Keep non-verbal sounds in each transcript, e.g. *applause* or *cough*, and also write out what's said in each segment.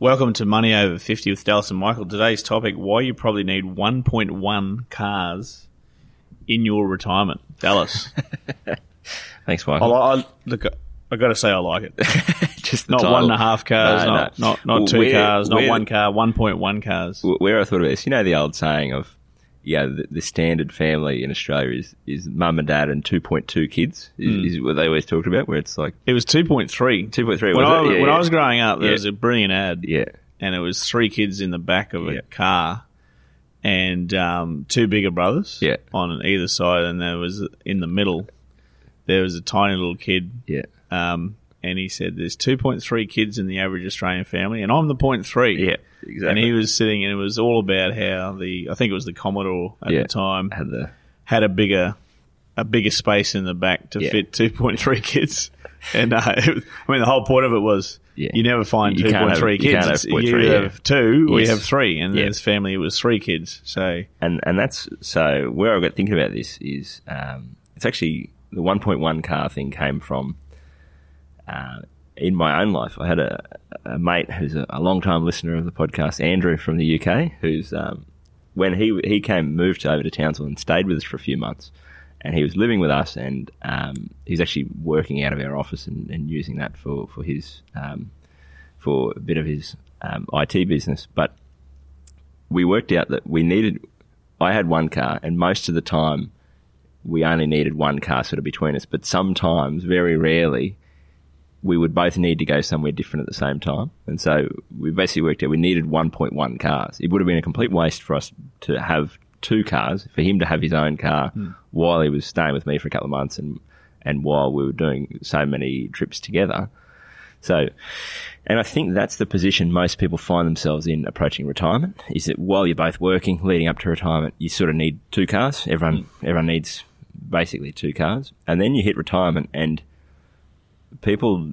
Welcome to Money Over 50 with Dallas and Michael. Today's topic why you probably need 1.1 cars in your retirement. Dallas. *laughs* Thanks, I, Michael. I, look, I got to say, I like it. *laughs* Just Not title. one and a half cars, No, not, no. not, not Well, two where- cars, not where- one car, 1.1 cars. Where I thought of this, you know, the old saying of, yeah, the, the standard family in Australia is, is mum and dad and 2.2 kids, is, Hmm. is what they always talked about, where it's like It was 2.3. 2.3. When, I. Yeah, when yeah. I was growing up, there Yeah. was a brilliant ad, Yeah. and it was three kids in the back of a car and um, two bigger brothers Yeah. on either side, and there was in the middle, there was a tiny little kid Yeah. um, and he said there's 2.3 kids in the average Australian family, and I'm the point three. Yeah. Exactly. And he was sitting, and it was all about how the I think it was the Commodore at Yeah. the time had the, had a bigger a bigger space in the back to Yeah. fit 2.3 *laughs* kids. And uh, was- I mean, the whole point of it was Yeah. you never find You can't 2.3 have- you kids. have you yeah. have two, you Yes. have three, and Yeah. his family was three kids. So and, and that's, so where I got thinking about this is, um, it's actually, the 1.1 car thing came from, uh, in my own life, I had a, a mate who's a, a long time listener of the podcast, Andrew from the UK, who's um, when he he came moved over to Townsville and stayed with us for a few months, and he was living with us, and um, he's actually working out of our office and, and using that for for his um, for a bit of his um, IT business, but we worked out that we needed. I had one car, and most of the time, we only needed one car sort of between us. But sometimes, very rarely, we would both need to go somewhere different at the same time. And so we basically worked out we needed 1.1 cars. It would have been a complete waste for us to have two cars, for him to have his own car hmm. while he was staying with me for a couple of months and, and while we were doing so many trips together. So, and I think that's the position most people find themselves in approaching retirement. Is that while you're both working, leading up to retirement, you sort of need two cars. Everyone, hmm. everyone needs basically two cars, and then you hit retirement, and people,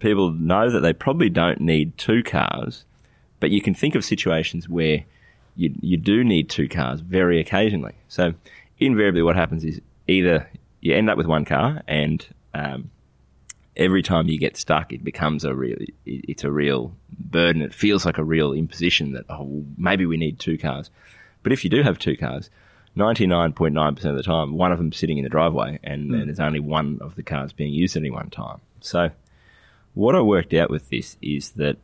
people know that they probably don't need two cars, but you can think of situations where you you do need two cars very occasionally. So, invariably, what happens is either you end up with one car and um, every time you get stuck, it becomes a real, it- it's a real burden. It feels like a real imposition that, oh, maybe we need two cars. But if you do have two cars, 99.9% of the time, one of them's sitting in the driveway and, and there's only one of the cars being used at any one time. So what I worked out with this is that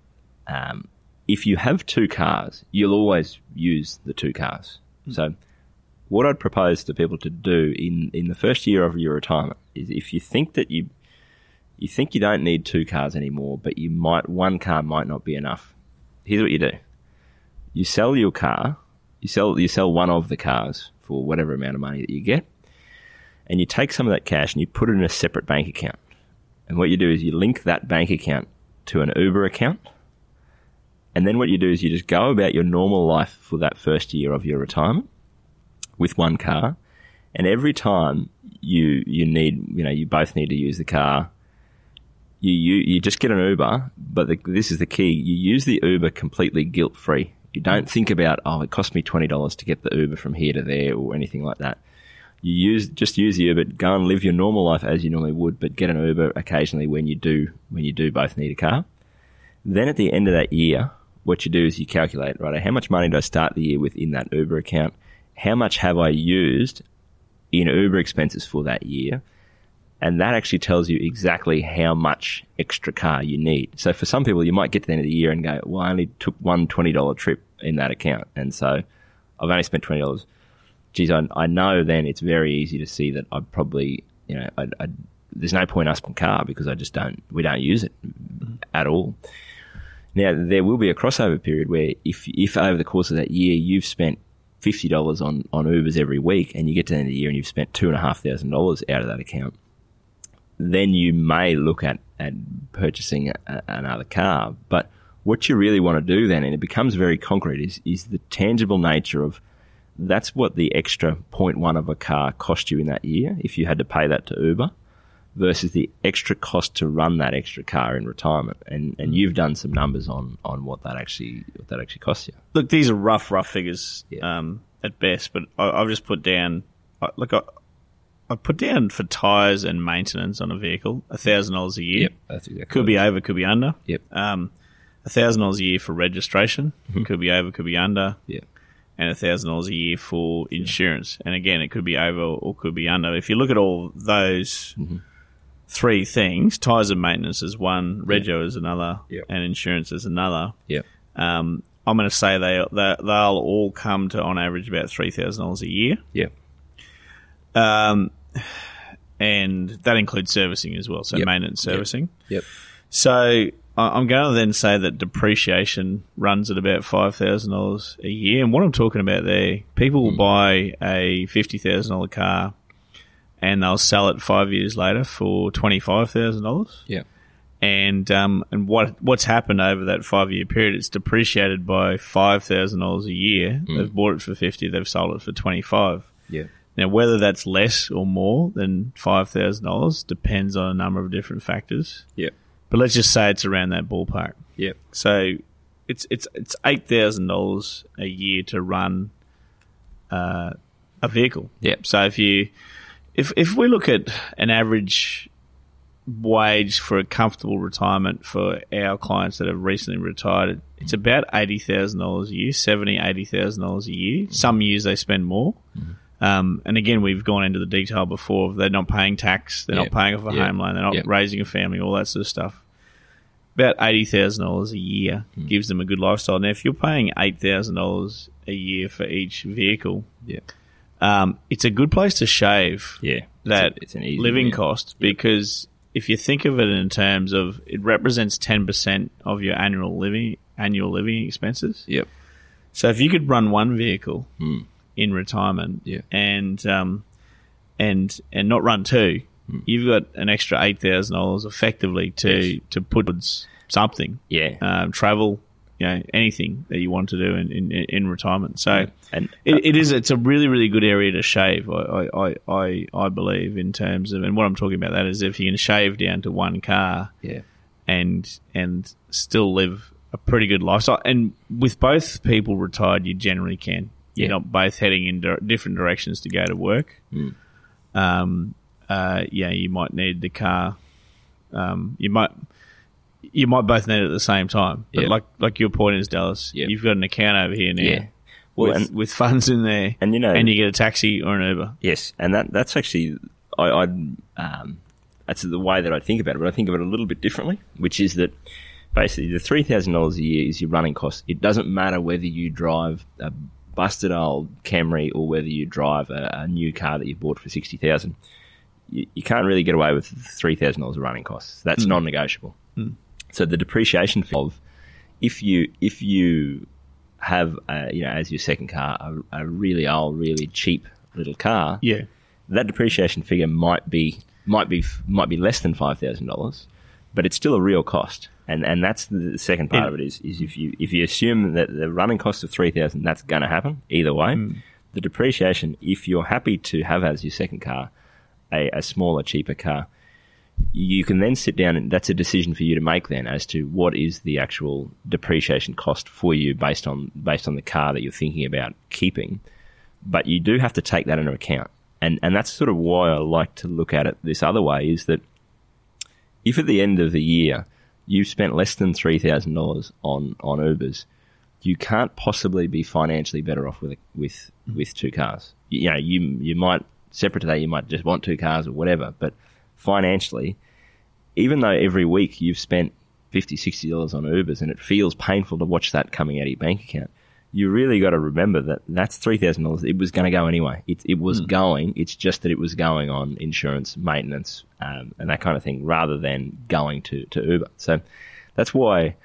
um, if you have two cars, you'll always use the two cars. So what I'd propose to people to do in, in the first year of your retirement is if you think that you you think you don't need two cars anymore, but you might one car might not be enough. Here's what you do: you sell your car, you sell you sell one of the cars for whatever amount of money that you get, and you take some of that cash and you put it in a separate bank account. And what you do is you link that bank account to an Uber account, and then what you do is you just go about your normal life for that first year of your retirement with one car, and every time you you need you know you both need to use the car you, you you just get an Uber, but the, this is the key. You use the Uber completely guilt free. You don't think about oh, it cost me twenty dollars to get the Uber from here to there or anything like that. You use just use the Uber, go and live your normal life as you normally would, but get an Uber occasionally when you do when you do both need a car. Then at the end of that year, what you do is you calculate right how much money do I start the year with in that Uber account? How much have I used in Uber expenses for that year? and that actually tells you exactly how much extra car you need. So for some people, you might get to the end of the year and go, "Well, I only took one twenty dollar trip in that account, and so I've only spent twenty dollars." Geez, I, I know then it's very easy to see that I probably, you know, I, I, there's no point us in car because I just don't, we don't use it at all. Now there will be a crossover period where if if over the course of that year you've spent fifty dollars on on Ubers every week, and you get to the end of the year and you've spent two and a half thousand dollars out of that account then you may look at, at purchasing a, another car. But what you really want to do then, and it becomes very concrete, is is the tangible nature of that's what the extra 0.1 of a car cost you in that year if you had to pay that to Uber versus the extra cost to run that extra car in retirement. And and you've done some numbers on on what that actually what that actually costs you. Look, these are rough, rough figures Yeah. um, at best, but I, I've just put down. I- Look, I, I put down for tyres and maintenance on a vehicle a thousand dollars a year. Yep, that's exactly. Could be over, could be under. Yep. Um, a thousand dollars a year for registration. Could be over, could be under. Yeah. and thousand dollars a year for insurance. And again, it could be over or could be under. If you look at all those three things, tyres and maintenance is one, rego is another, Yep. and insurance is another. Yep. Um, I'm going to say they, they they'll all come to on average about three thousand dollars a year, Yep. um, *sighs* and that includes servicing as well. So Yep. maintenance, servicing. Yep. So I- I'm going to then say that depreciation runs at about five thousand dollars a year. And what I'm talking about there, people will buy a fifty thousand dollar car, and they'll sell it five years later for twenty five thousand dollars. Yep. And um, and what what's happened over that five year period? It's depreciated by five thousand dollars a year. They've bought it for fifty. They've sold it for twenty five. Yep. Now, whether that's less or more than five thousand dollars depends on a number of different factors. Yep. But let's just say it's around that ballpark. Yep. So it's it's it's eight thousand dollars a year to run uh, a vehicle. Yep. So if you if if we look at an average wage for a comfortable retirement for our clients that have recently retired, it's about eighty thousand dollars a year, seventy, eighty thousand dollars a year. Some years they spend more. Um, and again, we've gone into the detail before. They're not paying tax. They're Yeah. not paying off a Yeah. home loan. They're not Yeah. raising a family. All that sort of stuff. About eighty thousand dollars a year Hmm. gives them a good lifestyle. Now, if you're paying eight thousand dollars a year for each vehicle, Yeah. um, it's a good place to shave Yeah. that It's, a- it's an easy living cost because if you think of it in terms of it represents ten percent of your annual living annual living expenses. Yep. So if you could run one vehicle Mm. In retirement Yeah. and um, and and not run two, Hmm. you've got an extra eight thousand dollars effectively to Yes. to put towards something, Yeah. um, travel, you know, anything that you want to do in in, in retirement. So. and It, it is. It's a really, really good area to shave. I, I, I, I believe in terms of, and what I'm talking about that is if you can shave down to one car yeah. and and still live a pretty good lifestyle. And with both people retired, you generally can. You're not both heading in di- different directions to go to work. Mm. Um, uh, yeah, you might need the car. Um, you might. You might both need it at the same time, but Yeah. like like your point is Dallas. Yeah. You've got an account over here now Yeah. Well, with, and- with funds in there, And you know, and you get a taxi or an Uber. Yes, and that that's actually I, I um, that's the way that I think about it, but I think of it a little bit differently, which is that basically the three thousand dollars a year is your running cost. It doesn't matter whether you drive a busted old Camry or whether you drive a, a new car that you bought for sixty thousand. You, you can't really get away with three thousand dollars of running costs. That's hmm. non-negotiable. Hmm. So the depreciation of if you if you have a, you know as your second car a, a really old, really cheap little car, Yeah, that depreciation figure might be might be might be less than five thousand dollars, but it's still a real cost. And and that's the second part It- of it is is if you if you assume that the running cost of three thousand, that's going to happen either way. Mm. The depreciation, if you're happy to have as your second car a, a smaller, cheaper car, you can then sit down and that's a decision for you to make then as to what is the actual depreciation cost for you based on based on the car that you're thinking about keeping but you do have to take that into account. And and that's sort of why I like to look at it this other way is that if at the end of the year you've spent less than three thousand dollars on on Ubers, you can't possibly be financially better off with with with two cars. You, you know, you you might separate to that you might just want two cars or whatever, but financially, even though every week you've spent 50 60 dollars on Ubers and it feels painful to watch that coming out of your bank account you really got to remember that that's three thousand dollars. It was going to go anyway. It, it was going. It's just that it was going on insurance, maintenance, um, and that kind of thing, rather than going to, to Uber. So that's why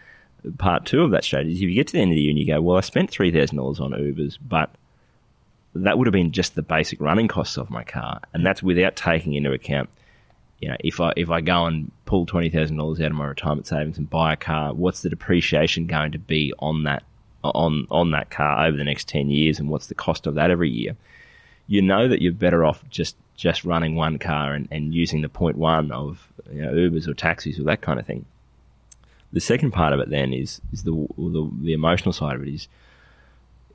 part two of that strategy is if you get to the end of the year and you go, well, I spent three thousand dollars on Ubers, but that would have been just the basic running costs of my car, and that's without taking into account you know, if I if I go and pull twenty thousand dollars out of my retirement savings and buy a car, what's the depreciation going to be on that on on that car over the next ten years, and what's the cost of that every year? You know that you're better off just just running one car and, and using the point one of you know, Ubers or taxis or that kind of thing. The second part of it then is is the, the the emotional side of it is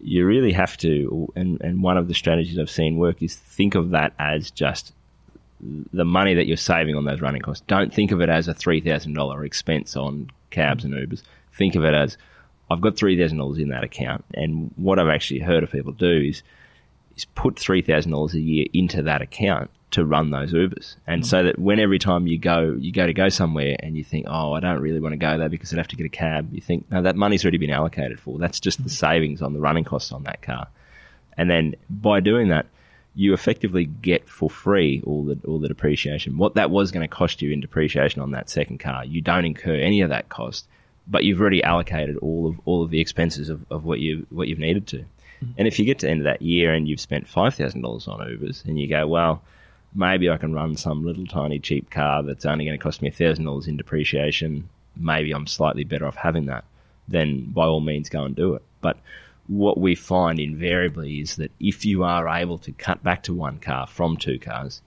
you really have to, and, and one of the strategies I've seen work is think of that as just the money that you're saving on those running costs. Don't think of it as a three thousand dollar expense on cabs and Ubers. Think of it as I've got three thousand dollars in that account, and what I've actually heard of people do is is put three thousand dollars a year into that account to run those Ubers, and mm-hmm. so that when every time you go, you go to go somewhere, and you think, oh, I don't really want to go there because I'd have to get a cab. You think, no, that money's already been allocated for. That's just the savings on the running costs on that car, and then by doing that, you effectively get for free all the all the depreciation. What that was going to cost you in depreciation on that second car, you don't incur any of that cost, but you've already allocated all of all of the expenses of, of what you what you've needed to. Mm-hmm. And if you get to the end of that year and you've spent five thousand dollars on Ubers, and you go, well maybe I can run some little tiny cheap car that's only going to cost me $1,000 in depreciation. Maybe I'm slightly better off having that. Then by all means go and do it. But what we find invariably is that if you are able to cut back to one car from two cars,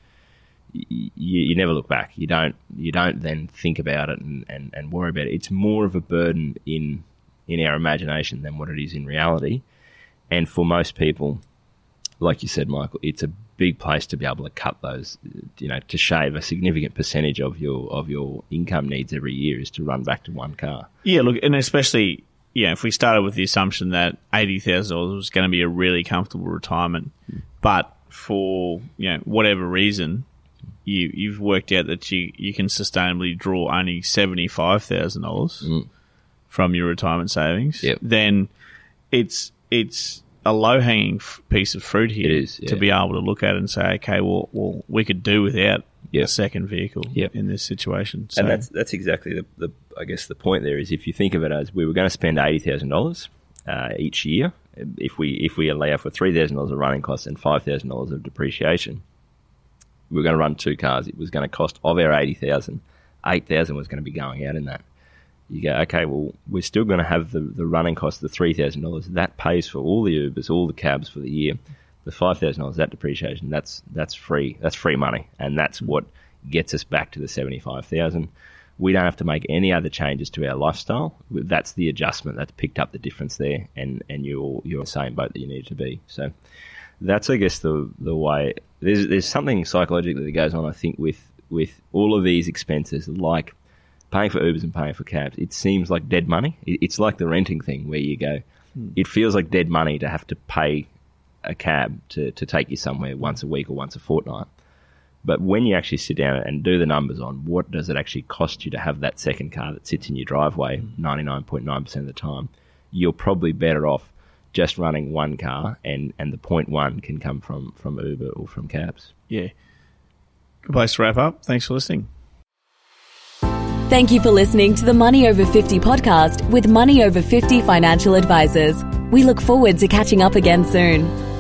you, you, never look back. You don't you don't then think about it and, and, and worry about it. It's more of a burden in in our imagination than what it is in reality. And for most people, like you said, Michael, it's a big place to be able to cut those, you know, to shave a significant percentage of your of your income needs every year is to run back to one car. Yeah, look, and especially yeah, if we started with the assumption that eighty thousand dollars was going to be a really comfortable retirement, but for you know whatever reason, you you've worked out that you you can sustainably draw only seventy five thousand mm. dollars from your retirement savings, yep. then it's it's a low hanging f- piece of fruit here is, yeah. to be able to look at and say, okay, well, well we could do without yep. a second vehicle yep. in this situation. So, and that's that's exactly the, the I guess the point there is if you think of it as we were going to spend eighty thousand uh, dollars each year if we if we allow for three thousand dollars of running costs and five thousand dollars of depreciation, we were going to run two cars. It was going to cost of our eighty thousand, eight thousand was going to be going out in that you go, okay, well, we're still going to have the, the running cost of $3,000. That pays for all the Ubers, all the cabs for the year. The $5,000, that depreciation, that's, that's free. That's free money. And that's what gets us back to the 75000 We don't have to make any other changes to our lifestyle. That's the adjustment that's picked up the difference there. And, and you're, you're the same boat that you need to be. So that's, I guess, the, the way. There's, there's something psychologically that goes on, I think, with, with all of these expenses, like paying for Ubers and paying for cabs, it seems like dead money. It's like the renting thing where you go, hmm. it feels like dead money to have to pay a cab to, to take you somewhere once a week or once a fortnight. But when you actually sit down and do the numbers on what does it actually cost you to have that second car that sits in your driveway 99.9% hmm. of the time, you're probably better off just running one car and, and the point one can come from, from Uber or from cabs. Yeah. Good place to wrap up. Thanks for listening. Thank you for listening to the Money Over 50 podcast with Money Over 50 financial advisors. We look forward to catching up again soon.